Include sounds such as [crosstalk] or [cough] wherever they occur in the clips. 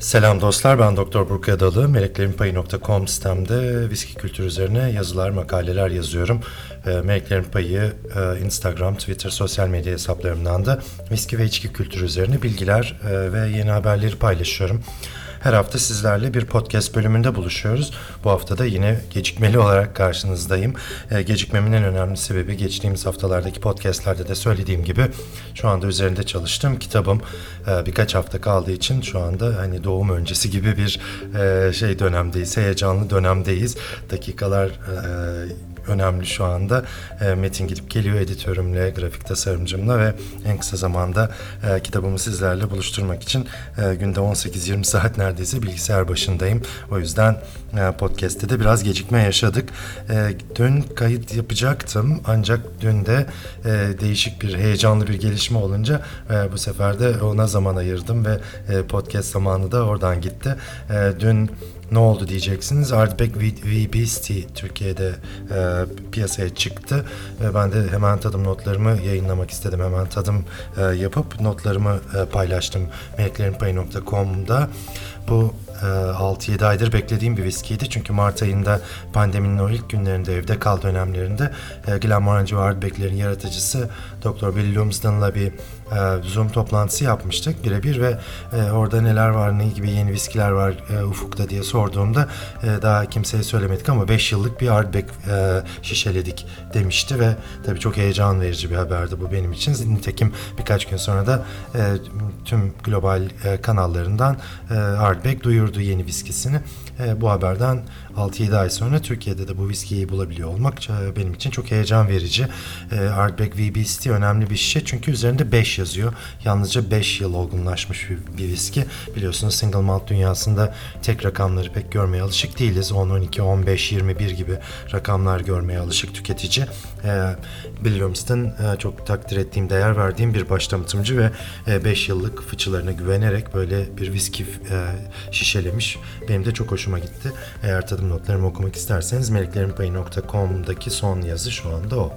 Selam dostlar, ben Doktor Burku Adalı. Meleklerinpayı.com sitemde viski kültürü üzerine yazılar, makaleler yazıyorum. E, Meleklerin Payı, Instagram, Twitter, sosyal medya hesaplarımdan da viski ve içki kültürü üzerine bilgiler e, ve yeni haberleri paylaşıyorum. Her hafta sizlerle bir podcast bölümünde buluşuyoruz. Bu hafta da yine gecikmeli olarak karşınızdayım. E, gecikmemin en önemli sebebi geçtiğimiz haftalardaki podcastlerde de söylediğim gibi şu anda üzerinde çalıştığım kitabım e, birkaç hafta kaldığı için şu anda hani doğum öncesi gibi bir e, şey dönemdeyiz, heyecanlı dönemdeyiz. Dakikalar e, önemli şu anda. E, metin gidip geliyor editörümle, grafik tasarımcımla ve en kısa zamanda e, kitabımı sizlerle buluşturmak için e, günde 18-20 saat neredeyse bilgisayar başındayım. O yüzden podcast'te de biraz gecikme yaşadık. E, dün kayıt yapacaktım ancak dün de e, değişik bir heyecanlı bir gelişme olunca e, bu sefer de ona zaman ayırdım ve e, podcast zamanı da oradan gitti. E, dün ne oldu diyeceksiniz. Artback V Beastie Türkiye'de e, piyasaya çıktı ve ben de hemen tadım notlarımı yayınlamak istedim. Hemen tadım e, yapıp notlarımı e, paylaştım meleklerinpayı.com'da. Bu e, 6-7 aydır beklediğim bir viskiydi. Çünkü Mart ayında pandeminin o ilk günlerinde evde kal dönemlerinde e, Glenmorangie ve Ardbeck'lerin yaratıcısı Dr. Bill Lumsden'la bir Zoom toplantısı yapmıştık birebir ve e, orada neler var, ne gibi yeni viskiler var e, ufukta diye sorduğumda e, daha kimseye söylemedik ama 5 yıllık bir Ardbeg e, şişeledik demişti ve tabii çok heyecan verici bir haberdi bu benim için. Nitekim birkaç gün sonra da e, tüm global e, kanallarından e, Ardbeg duyurdu yeni viskisini. E, bu haberden 6-7 ay sonra Türkiye'de de bu viskiyi bulabiliyor olmak e, benim için çok heyecan verici. E, Ardbeg VBST önemli bir şişe çünkü üzerinde 5 yazıyor. Yalnızca 5 yıl olgunlaşmış bir, bir viski. Biliyorsunuz single malt dünyasında tek rakamları pek görmeye alışık değiliz. 10, 12, 15, 21 gibi rakamlar görmeye alışık tüketici. E, Bill Lumsden çok takdir ettiğim, değer verdiğim bir başlamatımcı ve 5 e, yıllık fıçılarına güvenerek böyle bir viski şişelemiş. Benim de çok hoşuma gitti. Eğer tadım notlarımı okumak isterseniz meleklerinpayı.com'daki son yazı şu anda o.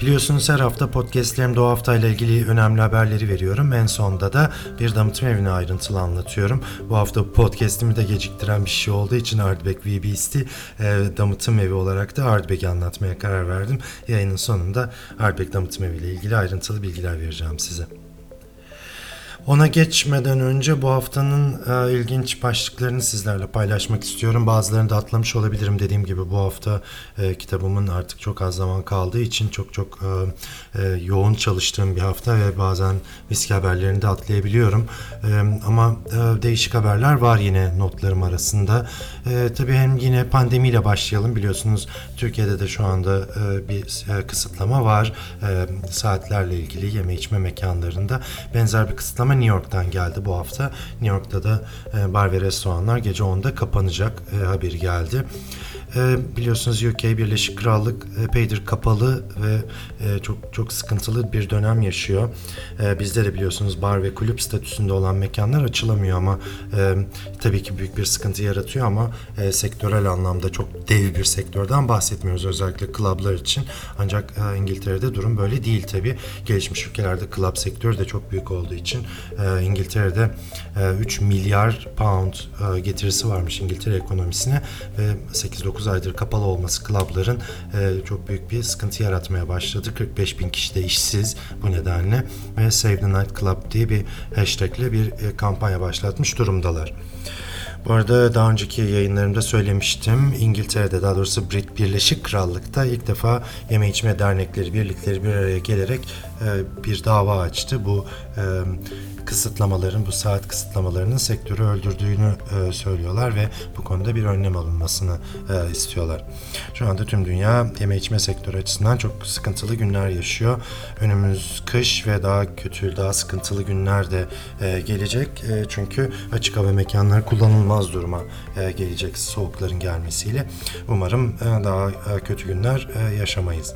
Biliyorsunuz her hafta podcastlerimde o haftayla ilgili önemli haberleri veriyorum. En sonda da bir damıtım evini ayrıntılı anlatıyorum. Bu hafta podcastimi de geciktiren bir şey olduğu için Ardbeg VBS'ti damıtım evi olarak da Ardbeg'i anlatmaya karar verdim. Yayının sonunda Ardbeg damıtım evi ile ilgili ayrıntılı bilgiler vereceğim size. Ona geçmeden önce bu haftanın e, ilginç başlıklarını sizlerle paylaşmak istiyorum. Bazılarını da atlamış olabilirim dediğim gibi bu hafta e, kitabımın artık çok az zaman kaldığı için çok çok e, e, yoğun çalıştığım bir hafta ve bazen viski haberlerini de atlayabiliyorum. E, ama e, değişik haberler var yine notlarım arasında. E, tabii hem yine pandemiyle başlayalım. Biliyorsunuz Türkiye'de de şu anda e, bir e, kısıtlama var. E, saatlerle ilgili yeme içme mekanlarında benzer bir kısıtlama New York'tan geldi bu hafta. New York'ta da e, bar ve restoranlar gece 10'da kapanacak e, haberi geldi. E, biliyorsunuz UK Birleşik Krallık epeydir kapalı ve e, çok çok sıkıntılı bir dönem yaşıyor. E, bizde de biliyorsunuz bar ve kulüp statüsünde olan mekanlar açılamıyor ama e, tabii ki büyük bir sıkıntı yaratıyor ama e, sektörel anlamda çok dev bir sektörden bahsetmiyoruz özellikle klublar için. Ancak e, İngiltere'de durum böyle değil tabii. Gelişmiş ülkelerde club sektörü de çok büyük olduğu için e, İngiltere'de e, 3 milyar pound e, getirisi varmış İngiltere ekonomisine ve 8-9 aydır kapalı olması klubların e, çok büyük bir sıkıntı yaratmaya başladı. 45 bin kişi de işsiz bu nedenle ve Save the Night Club diye bir hashtagle bir e, kampanya başlatmış durumdalar. Bu arada daha önceki yayınlarımda söylemiştim. İngiltere'de daha doğrusu Brit Birleşik Krallık'ta ilk defa yeme içme dernekleri, birlikleri bir araya gelerek e, bir dava açtı. Bu e, kısıtlamaların, bu saat kısıtlamalarının sektörü öldürdüğünü e, söylüyorlar ve bu konuda bir önlem alınmasını istiyorlar. Şu anda tüm dünya yeme içme sektörü açısından çok sıkıntılı günler yaşıyor. Önümüz kış ve daha kötü, daha sıkıntılı günler de gelecek. Çünkü açık hava mekanlar kullanılmaz duruma e, gelecek soğukların gelmesiyle. Umarım e, daha e, kötü günler yaşamayız.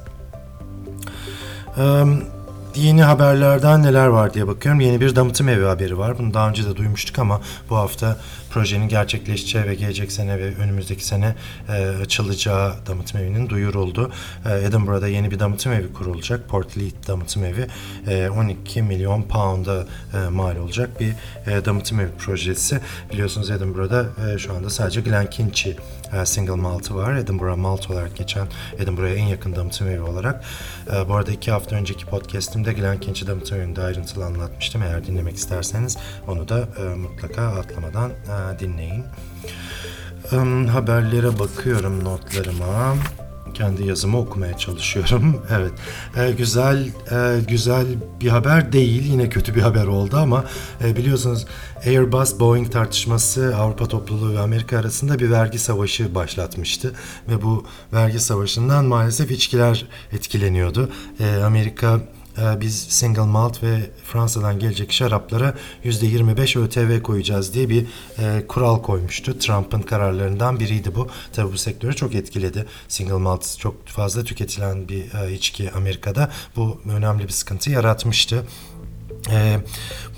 Yeni haberlerden neler var diye bakıyorum. Yeni bir damıtım evi haberi var. Bunu daha önce de duymuştuk ama bu hafta projenin gerçekleşeceği ve gelecek sene ve önümüzdeki sene e, açılacağı damıtım evinin duyuruldu. E, Edinburgh'da yeni bir damıtım evi kurulacak. Port Leith damıtım evi. E, 12 milyon pound'a e, mal olacak bir e, damıtım evi projesi. Biliyorsunuz Edinburgh'da e, şu anda sadece Glenkinchie single maltı var. Edinburgh malt olarak geçen Edinburgh'a en yakın damıtım evi olarak. E, bu arada iki hafta önceki podcastimde Glenkinchie damıtım evini de ayrıntılı anlatmıştım. Eğer dinlemek isterseniz onu da e, mutlaka atlamadan e, dinleyin. Haberlere bakıyorum notlarıma kendi yazımı okumaya çalışıyorum. [laughs] Evet, e, güzel e, güzel bir haber değil, yine kötü bir haber oldu ama e, biliyorsunuz Airbus Boeing tartışması Avrupa topluluğu ve Amerika arasında bir vergi savaşı başlatmıştı ve bu vergi savaşından maalesef içkiler etkileniyordu. E, Amerika biz single malt ve Fransa'dan gelecek şaraplara %25 ÖTV koyacağız diye bir e, kural koymuştu. Trump'ın kararlarından biriydi bu. Tabi bu sektörü çok etkiledi. Single malt çok fazla tüketilen bir e, içki Amerika'da. Bu önemli bir sıkıntı yaratmıştı. E,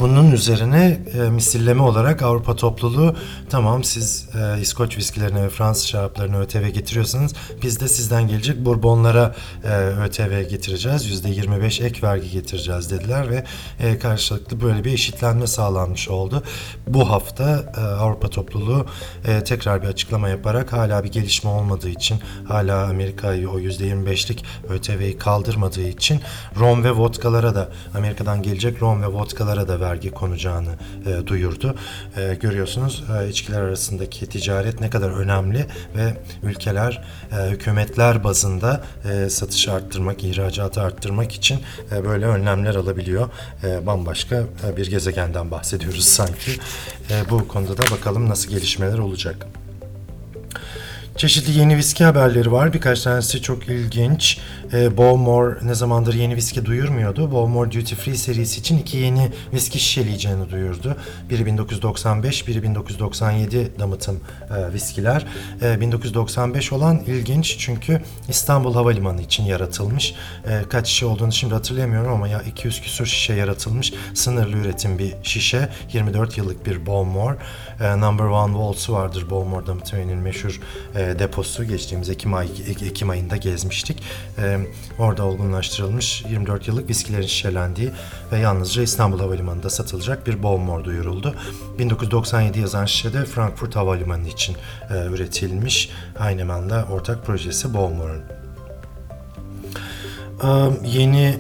bunun üzerine e, misilleme olarak Avrupa topluluğu tamam siz e, İskoç viskilerine ve Fransız şaraplarına ÖTV getiriyorsanız biz de sizden gelecek bourbonlara e, ÖTV getireceğiz. %25 ek vergi getireceğiz dediler ve e, karşılıklı böyle bir eşitlenme sağlanmış oldu. Bu hafta e, Avrupa topluluğu e, tekrar bir açıklama yaparak hala bir gelişme olmadığı için hala Amerika'yı o %25'lik ÖTV'yi kaldırmadığı için rom ve vodkalara da Amerika'dan gelecek rom ve vodkalara da vergi konacağını e, duyurdu. E, görüyorsunuz e, içkiler arasındaki ticaret ne kadar önemli ve ülkeler, e, hükümetler bazında e, satış arttırmak, ihracatı arttırmak için e, böyle önlemler alabiliyor. E, bambaşka e, bir gezegenden bahsediyoruz sanki. E, bu konuda da bakalım nasıl gelişmeler olacak. Çeşitli yeni viski haberleri var. Birkaç tanesi çok ilginç. E, Bowmore ne zamandır yeni viski duyurmuyordu. Bowmore Duty Free serisi için iki yeni viski şişeleyeceğini duyurdu. Biri 1995, biri 1997 damıtım e, viskiler. E, 1995 olan ilginç çünkü İstanbul Havalimanı için yaratılmış. E, kaç şişe olduğunu şimdi hatırlayamıyorum ama ya 200 küsur şişe yaratılmış. Sınırlı üretim bir şişe. 24 yıllık bir Bowmore. E, Number One Waltz'u vardır Bowmore damıtımının meşhur e, deposu geçtiğimiz Ekim, ay, Ekim ayında gezmiştik. E, orada olgunlaştırılmış 24 yıllık viskilerin şişelendiği ve yalnızca İstanbul Havalimanı'nda satılacak bir Bowmore duyuruldu. 1997 yazan şişe de Frankfurt Havalimanı için e, üretilmiş. Heinemann'la ortak projesi Bowmore'un. Yeni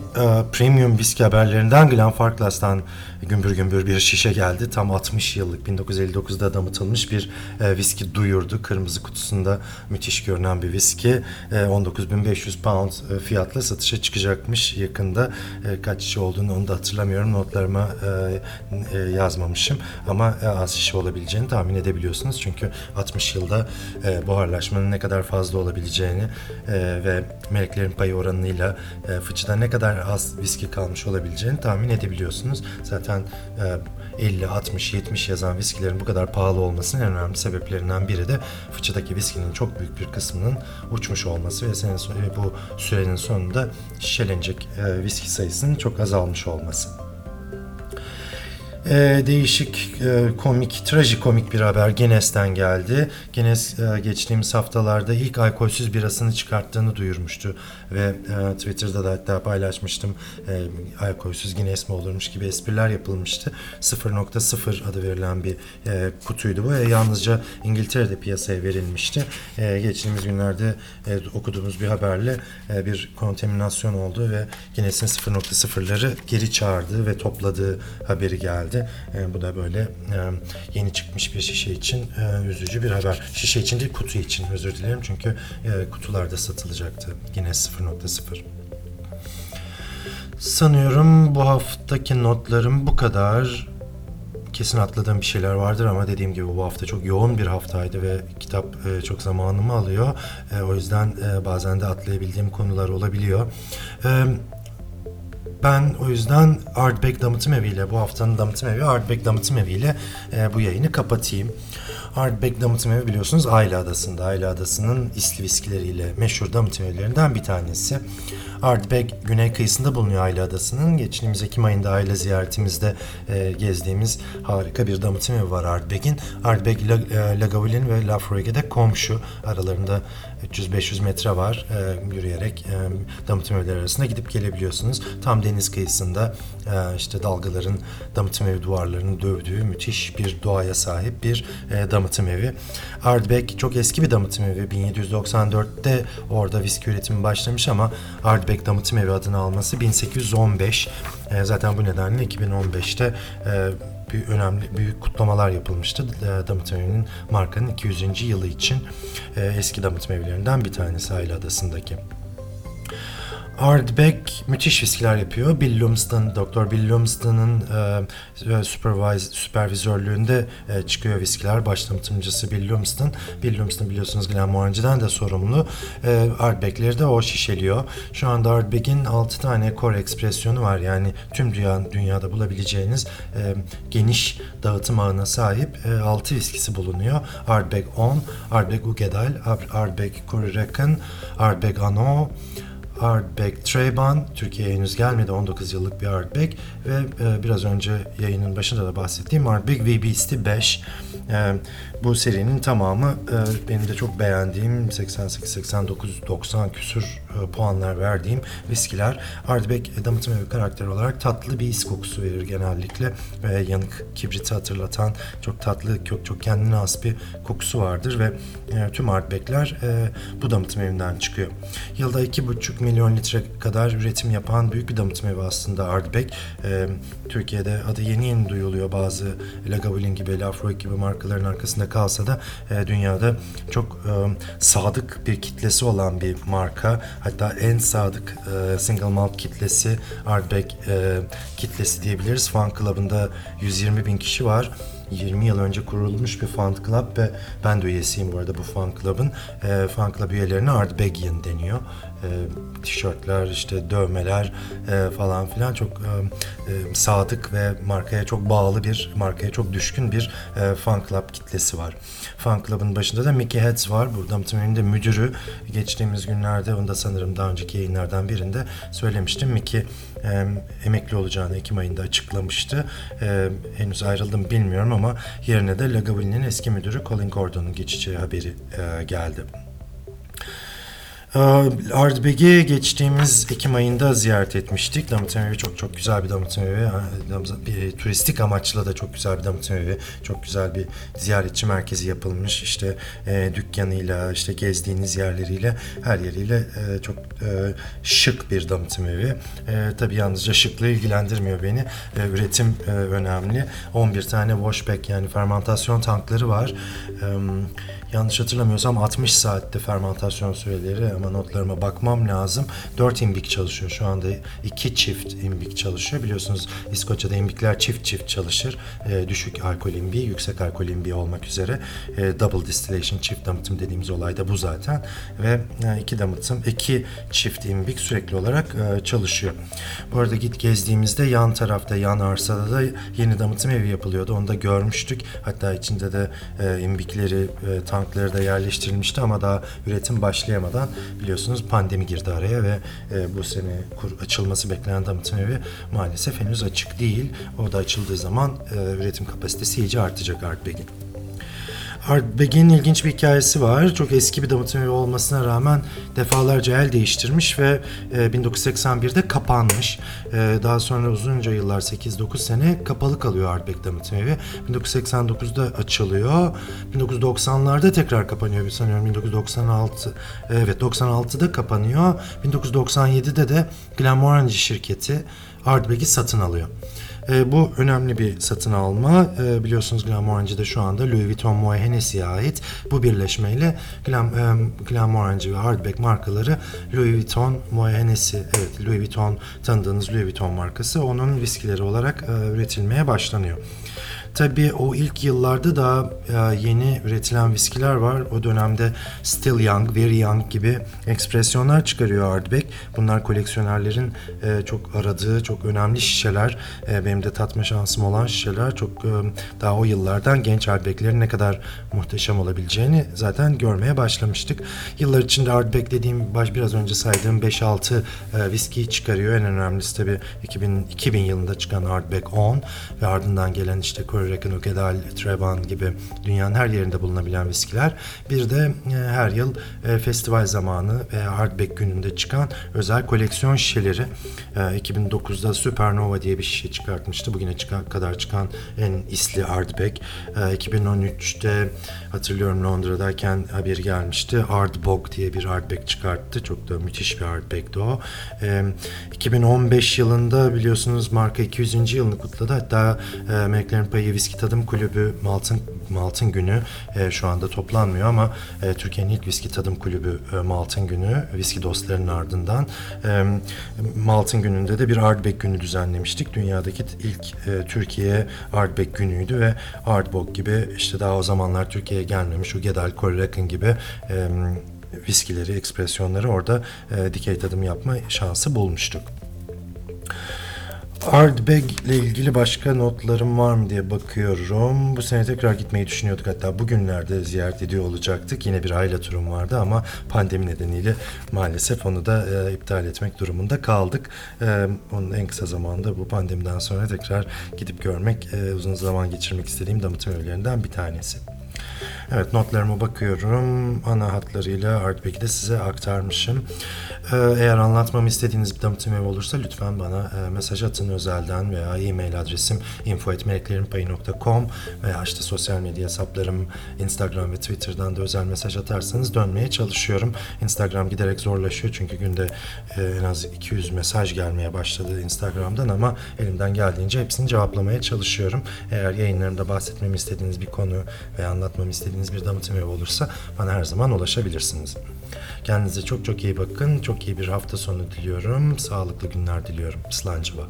premium viski haberlerinden Glenfarclas'tan gümbür gümbür bir şişe geldi. Tam 60 yıllık 1959'da damıtılmış bir e, viski duyurdu. Kırmızı kutusunda müthiş görünen bir viski. E, 19.500 pound e, fiyatla satışa çıkacakmış yakında. E, kaç şişe olduğunu onu da hatırlamıyorum. Notlarıma e, e, yazmamışım. Ama e, az şişe olabileceğini tahmin edebiliyorsunuz. Çünkü 60 yılda e, buharlaşmanın ne kadar fazla olabileceğini e, ve meleklerin payı oranıyla e, fıçıda ne kadar az viski kalmış olabileceğini tahmin edebiliyorsunuz. Zaten zaten 50, 60, 70 yazan viskilerin bu kadar pahalı olmasının en önemli sebeplerinden biri de fıçıdaki viskinin çok büyük bir kısmının uçmuş olması ve senin bu sürenin sonunda şişelenecek e, viski sayısının çok azalmış olması. E, değişik, e, komik, trajikomik bir haber Guinness'ten geldi. Guinness e, geçtiğimiz haftalarda ilk alkolsüz birasını çıkarttığını duyurmuştu ve e, Twitter'da da hatta paylaşmıştım. E, alkolsüz Guinness mi olurmuş gibi espriler yapılmıştı. 0.0 adı verilen bir e, kutuydu bu ve yalnızca İngiltere'de piyasaya verilmişti. E, geçtiğimiz günlerde e, okuduğumuz bir haberle e, bir kontaminasyon oldu ve Guinness'in 0.0'ları geri çağırdığı ve topladığı haberi geldi geldi. E, bu da böyle e, yeni çıkmış bir şişe için e, üzücü bir haber. Şişe için değil kutu için özür dilerim çünkü e, kutularda satılacaktı. Yine 0.0. Sanıyorum bu haftaki notlarım bu kadar. Kesin atladığım bir şeyler vardır ama dediğim gibi bu hafta çok yoğun bir haftaydı ve kitap e, çok zamanımı alıyor. E, o yüzden e, bazen de atlayabildiğim konular olabiliyor. E, ben o yüzden Ardbeg Damıtım Evi ile bu haftanın Damıtım Evi Ardbeg Damıtım Evi ile e, bu yayını kapatayım. Ardbeg Damıtım Evi biliyorsunuz Ayla Adası'nda. Ayla Adası'nın isli viskileriyle meşhur damıtım evlerinden bir tanesi. Ardbeg güney kıyısında bulunuyor Ayla Adası'nın. Geçtiğimiz Ekim ayında aile ziyaretimizde e, gezdiğimiz harika bir damıtım evi var Ardbeg'in. Ardbeg, La, Lagavulin ve La Fruege'de komşu. Aralarında 300-500 metre var. E, yürüyerek e, damıtım evleri arasında gidip gelebiliyorsunuz. Tam deniz kıyısında e, işte dalgaların damıtım evi duvarlarını dövdüğü müthiş bir doğaya sahip bir e, damıtım evi. Ardbeg çok eski bir damıtım evi. 1794'te orada viski üretimi başlamış ama Ardbeg Damıtım Evi adını alması 1815. E, zaten bu nedenle 2015'te e, bir önemli büyük kutlamalar yapılmıştı. E, damıtım Evi'nin markanın 200. yılı için e, eski damıtım evlerinden bir tanesi Ayla Adası'ndaki. Ardbeg müthiş viskiler yapıyor. Bill Lumsden, Dr. Bill Lumsden'ın e, supervise, süpervizörlüğünde e, çıkıyor viskiler. Başlamıtımcısı Bill Lumsden. Bill Lumsden biliyorsunuz Glenmorangi'den de sorumlu. E, Ardbeg'leri de o şişeliyor. Şu anda Ardbeg'in 6 tane core ekspresyonu var. Yani tüm dünya, dünyada bulabileceğiniz e, geniş dağıtım ağına sahip e, 6 viskisi bulunuyor. Ardbeg 10, Ardbeg Ugedal, Ardbeg Kurirekin, Ardbeg Ano, Ardbeg Treban, Türkiye'ye henüz gelmedi 19 yıllık bir Ardbeg ve e, biraz önce yayının başında da bahsettiğim Ardbeg V Beast'i 5. E, bu serinin tamamı e, benim de çok beğendiğim 88, 89, 90 küsur e, puanlar verdiğim viskiler. Ardbeg damıtım evi karakteri olarak tatlı bir is kokusu verir genellikle ve yanık kibriti hatırlatan çok tatlı, çok, çok kendine has bir kokusu vardır ve e, tüm Ardbeg'ler e, bu damıtım evinden çıkıyor. Yılda 2,5 milyon litre kadar üretim yapan büyük bir damıtım evi aslında Ardbeg. E, Türkiye'de adı yeni yeni duyuluyor bazı Lagavulin gibi, Lafroig gibi markaların arkasında kalsa da e, dünyada çok e, sadık bir kitlesi olan bir marka. Hatta en sadık e, single malt kitlesi Ardbeg e, kitlesi diyebiliriz. Fan Club'ında 120 bin kişi var. 20 yıl önce kurulmuş bir fan club ve ben de üyesiyim bu arada bu fan club'ın. E, fan club üyelerine Ardbegian deniyor. E, tişörtler, işte dövmeler e, falan filan çok e, e, sadık ve markaya çok bağlı bir, markaya çok düşkün bir e, fan club kitlesi var. Fan club'ın başında da Mickey Heads var. Burada de müdürü. Geçtiğimiz günlerde, onu da sanırım daha önceki yayınlardan birinde söylemiştim. Mickey e, emekli olacağını Ekim ayında açıklamıştı. E, henüz ayrıldım bilmiyorum ama yerine de Lagavulin'in eski müdürü Colin Gordon'un geçeceği haberi e, geldi. Ardbeg'i geçtiğimiz Ekim ayında ziyaret etmiştik. Damıtım evi çok çok güzel bir damıtım evi. Bir, turistik amaçla da çok güzel bir damıtım evi. Çok güzel bir ziyaretçi merkezi yapılmış. İşte e, dükkanıyla, işte gezdiğiniz yerleriyle, her yeriyle e, çok e, şık bir damıtım evi. E, tabii yalnızca şıklığı ilgilendirmiyor beni. E, üretim e, önemli. 11 tane washback yani fermentasyon tankları var. E, yanlış hatırlamıyorsam 60 saatte fermentasyon süreleri ama notlarıma bakmam lazım. 4 imbik çalışıyor şu anda. 2 çift imbik çalışıyor. Biliyorsunuz İskoçya'da imbikler çift çift çalışır. E, düşük alkol imbiği, yüksek alkol imbiği olmak üzere. E, double distillation, çift damıtım dediğimiz olay da bu zaten. Ve e, iki damıtım, iki çift imbik sürekli olarak e, çalışıyor. Bu arada git gezdiğimizde yan tarafta, yan arsada da yeni damıtım evi yapılıyordu. Onu da görmüştük. Hatta içinde de e, imbikleri, e, tankları da yerleştirilmişti ama daha üretim başlayamadan biliyorsunuz pandemi girdi araya ve e, bu sene kur, açılması beklenen damıtım evi maalesef henüz açık değil. O da açıldığı zaman e, üretim kapasitesi iyice artacak Artbeg'in. Ardbeg'in ilginç bir hikayesi var. Çok eski bir damıtım evi olmasına rağmen defalarca el değiştirmiş ve e, 1981'de kapanmış. E, daha sonra uzunca yıllar 8-9 sene kapalı kalıyor Ardbeg damıtım evi. 1989'da açılıyor. 1990'larda tekrar kapanıyor sanıyorum 1996. Evet 96'da kapanıyor. 1997'de de Glenmorangie şirketi Ardbeg'i satın alıyor. E, bu önemli bir satın alma. E, biliyorsunuz Glenmorangie de şu anda Louis Vuitton Moet Hennessy'ye ait. Bu birleşmeyle Glen, e, Glenmorangie ve Ardbeg markaları Louis Vuitton Moet Hennessy, evet Louis Vuitton tanıdığınız Louis Vuitton markası onun viskileri olarak e, üretilmeye başlanıyor. Tabii o ilk yıllarda da e, yeni üretilen viskiler var. O dönemde Still Young, Very Young gibi ekspresyonlar çıkarıyor Ardbeg. Bunlar koleksiyonerlerin e, çok aradığı, çok önemli şişeler. E, benim de tatma şansım olan şişeler. Çok daha o yıllardan genç Ardbeg'lerin ne kadar muhteşem olabileceğini zaten görmeye başlamıştık. Yıllar içinde Ardbeg dediğim baş biraz önce saydığım 5-6 e, viskiyi çıkarıyor. En önemlisi tabii 2000, 2000 yılında çıkan Ardbeg 10 ve ardından gelen işte Correcon, Ugedal, Treban gibi dünyanın her yerinde bulunabilen viskiler. Bir de e, her yıl e, festival zamanı ve Ardbeg gününde çıkan özel koleksiyon şişeleri. E, 2009'da Supernova diye bir şişe çıkartmıştı. Bugüne çıkan kadar çıkan en isli Ardbeg. E, 2013'te hatırlıyorum Londra'dayken haber gelmişti. Ardbog diye bir Ardbeg çıkarttı. Çok da müthiş bir Ardbeg'di o. E, 2015 yılında biliyorsunuz marka 200. yılını kutladı. Hatta e, Meleklerin Payı Viski Tadım Kulübü Maltın Maltın Günü e, şu anda toplanmıyor ama e, Türkiye'nin ilk viski tadım kulübü e, Maltın Günü viski dostlarının ardından e, Maltın Günü'nde de bir Ardbeg günü düzenlemiştik. Dünyadaki ilk e, Türkiye Ardbeg günüydü ve Ardbog gibi işte daha o zamanlar Türkiye'ye gelmemiş Ugedal, Korrekın gibi e, viskileri, ekspresyonları orada e, dikey tadım yapma şansı bulmuştuk. Ardbeg ile ilgili başka notlarım var mı diye bakıyorum. Bu sene tekrar gitmeyi düşünüyorduk. Hatta bugünlerde ziyaret ediyor olacaktık. Yine bir aile turum vardı ama pandemi nedeniyle maalesef onu da e, iptal etmek durumunda kaldık. E, onun en kısa zamanda bu pandemiden sonra tekrar gidip görmek, e, uzun zaman geçirmek istediğim damıtım evlerinden bir tanesi. Evet notlarıma bakıyorum. Ana hatlarıyla Artback'i de size aktarmışım. Ee, eğer anlatmamı istediğiniz bir damıtım evi olursa lütfen bana e, mesaj atın özelden veya e-mail adresim info.meleklerinpayı.com veya işte sosyal medya hesaplarım Instagram ve Twitter'dan da özel mesaj atarsanız dönmeye çalışıyorum. Instagram giderek zorlaşıyor çünkü günde e, en az 200 mesaj gelmeye başladı Instagram'dan ama elimden geldiğince hepsini cevaplamaya çalışıyorum. Eğer yayınlarımda bahsetmemi istediğiniz bir konu veya anlatmamı istediğiniz bir damıtım evi olursa bana her zaman ulaşabilirsiniz. Kendinize çok çok iyi bakın. Çok iyi bir hafta sonu diliyorum. Sağlıklı günler diliyorum. Slancıva.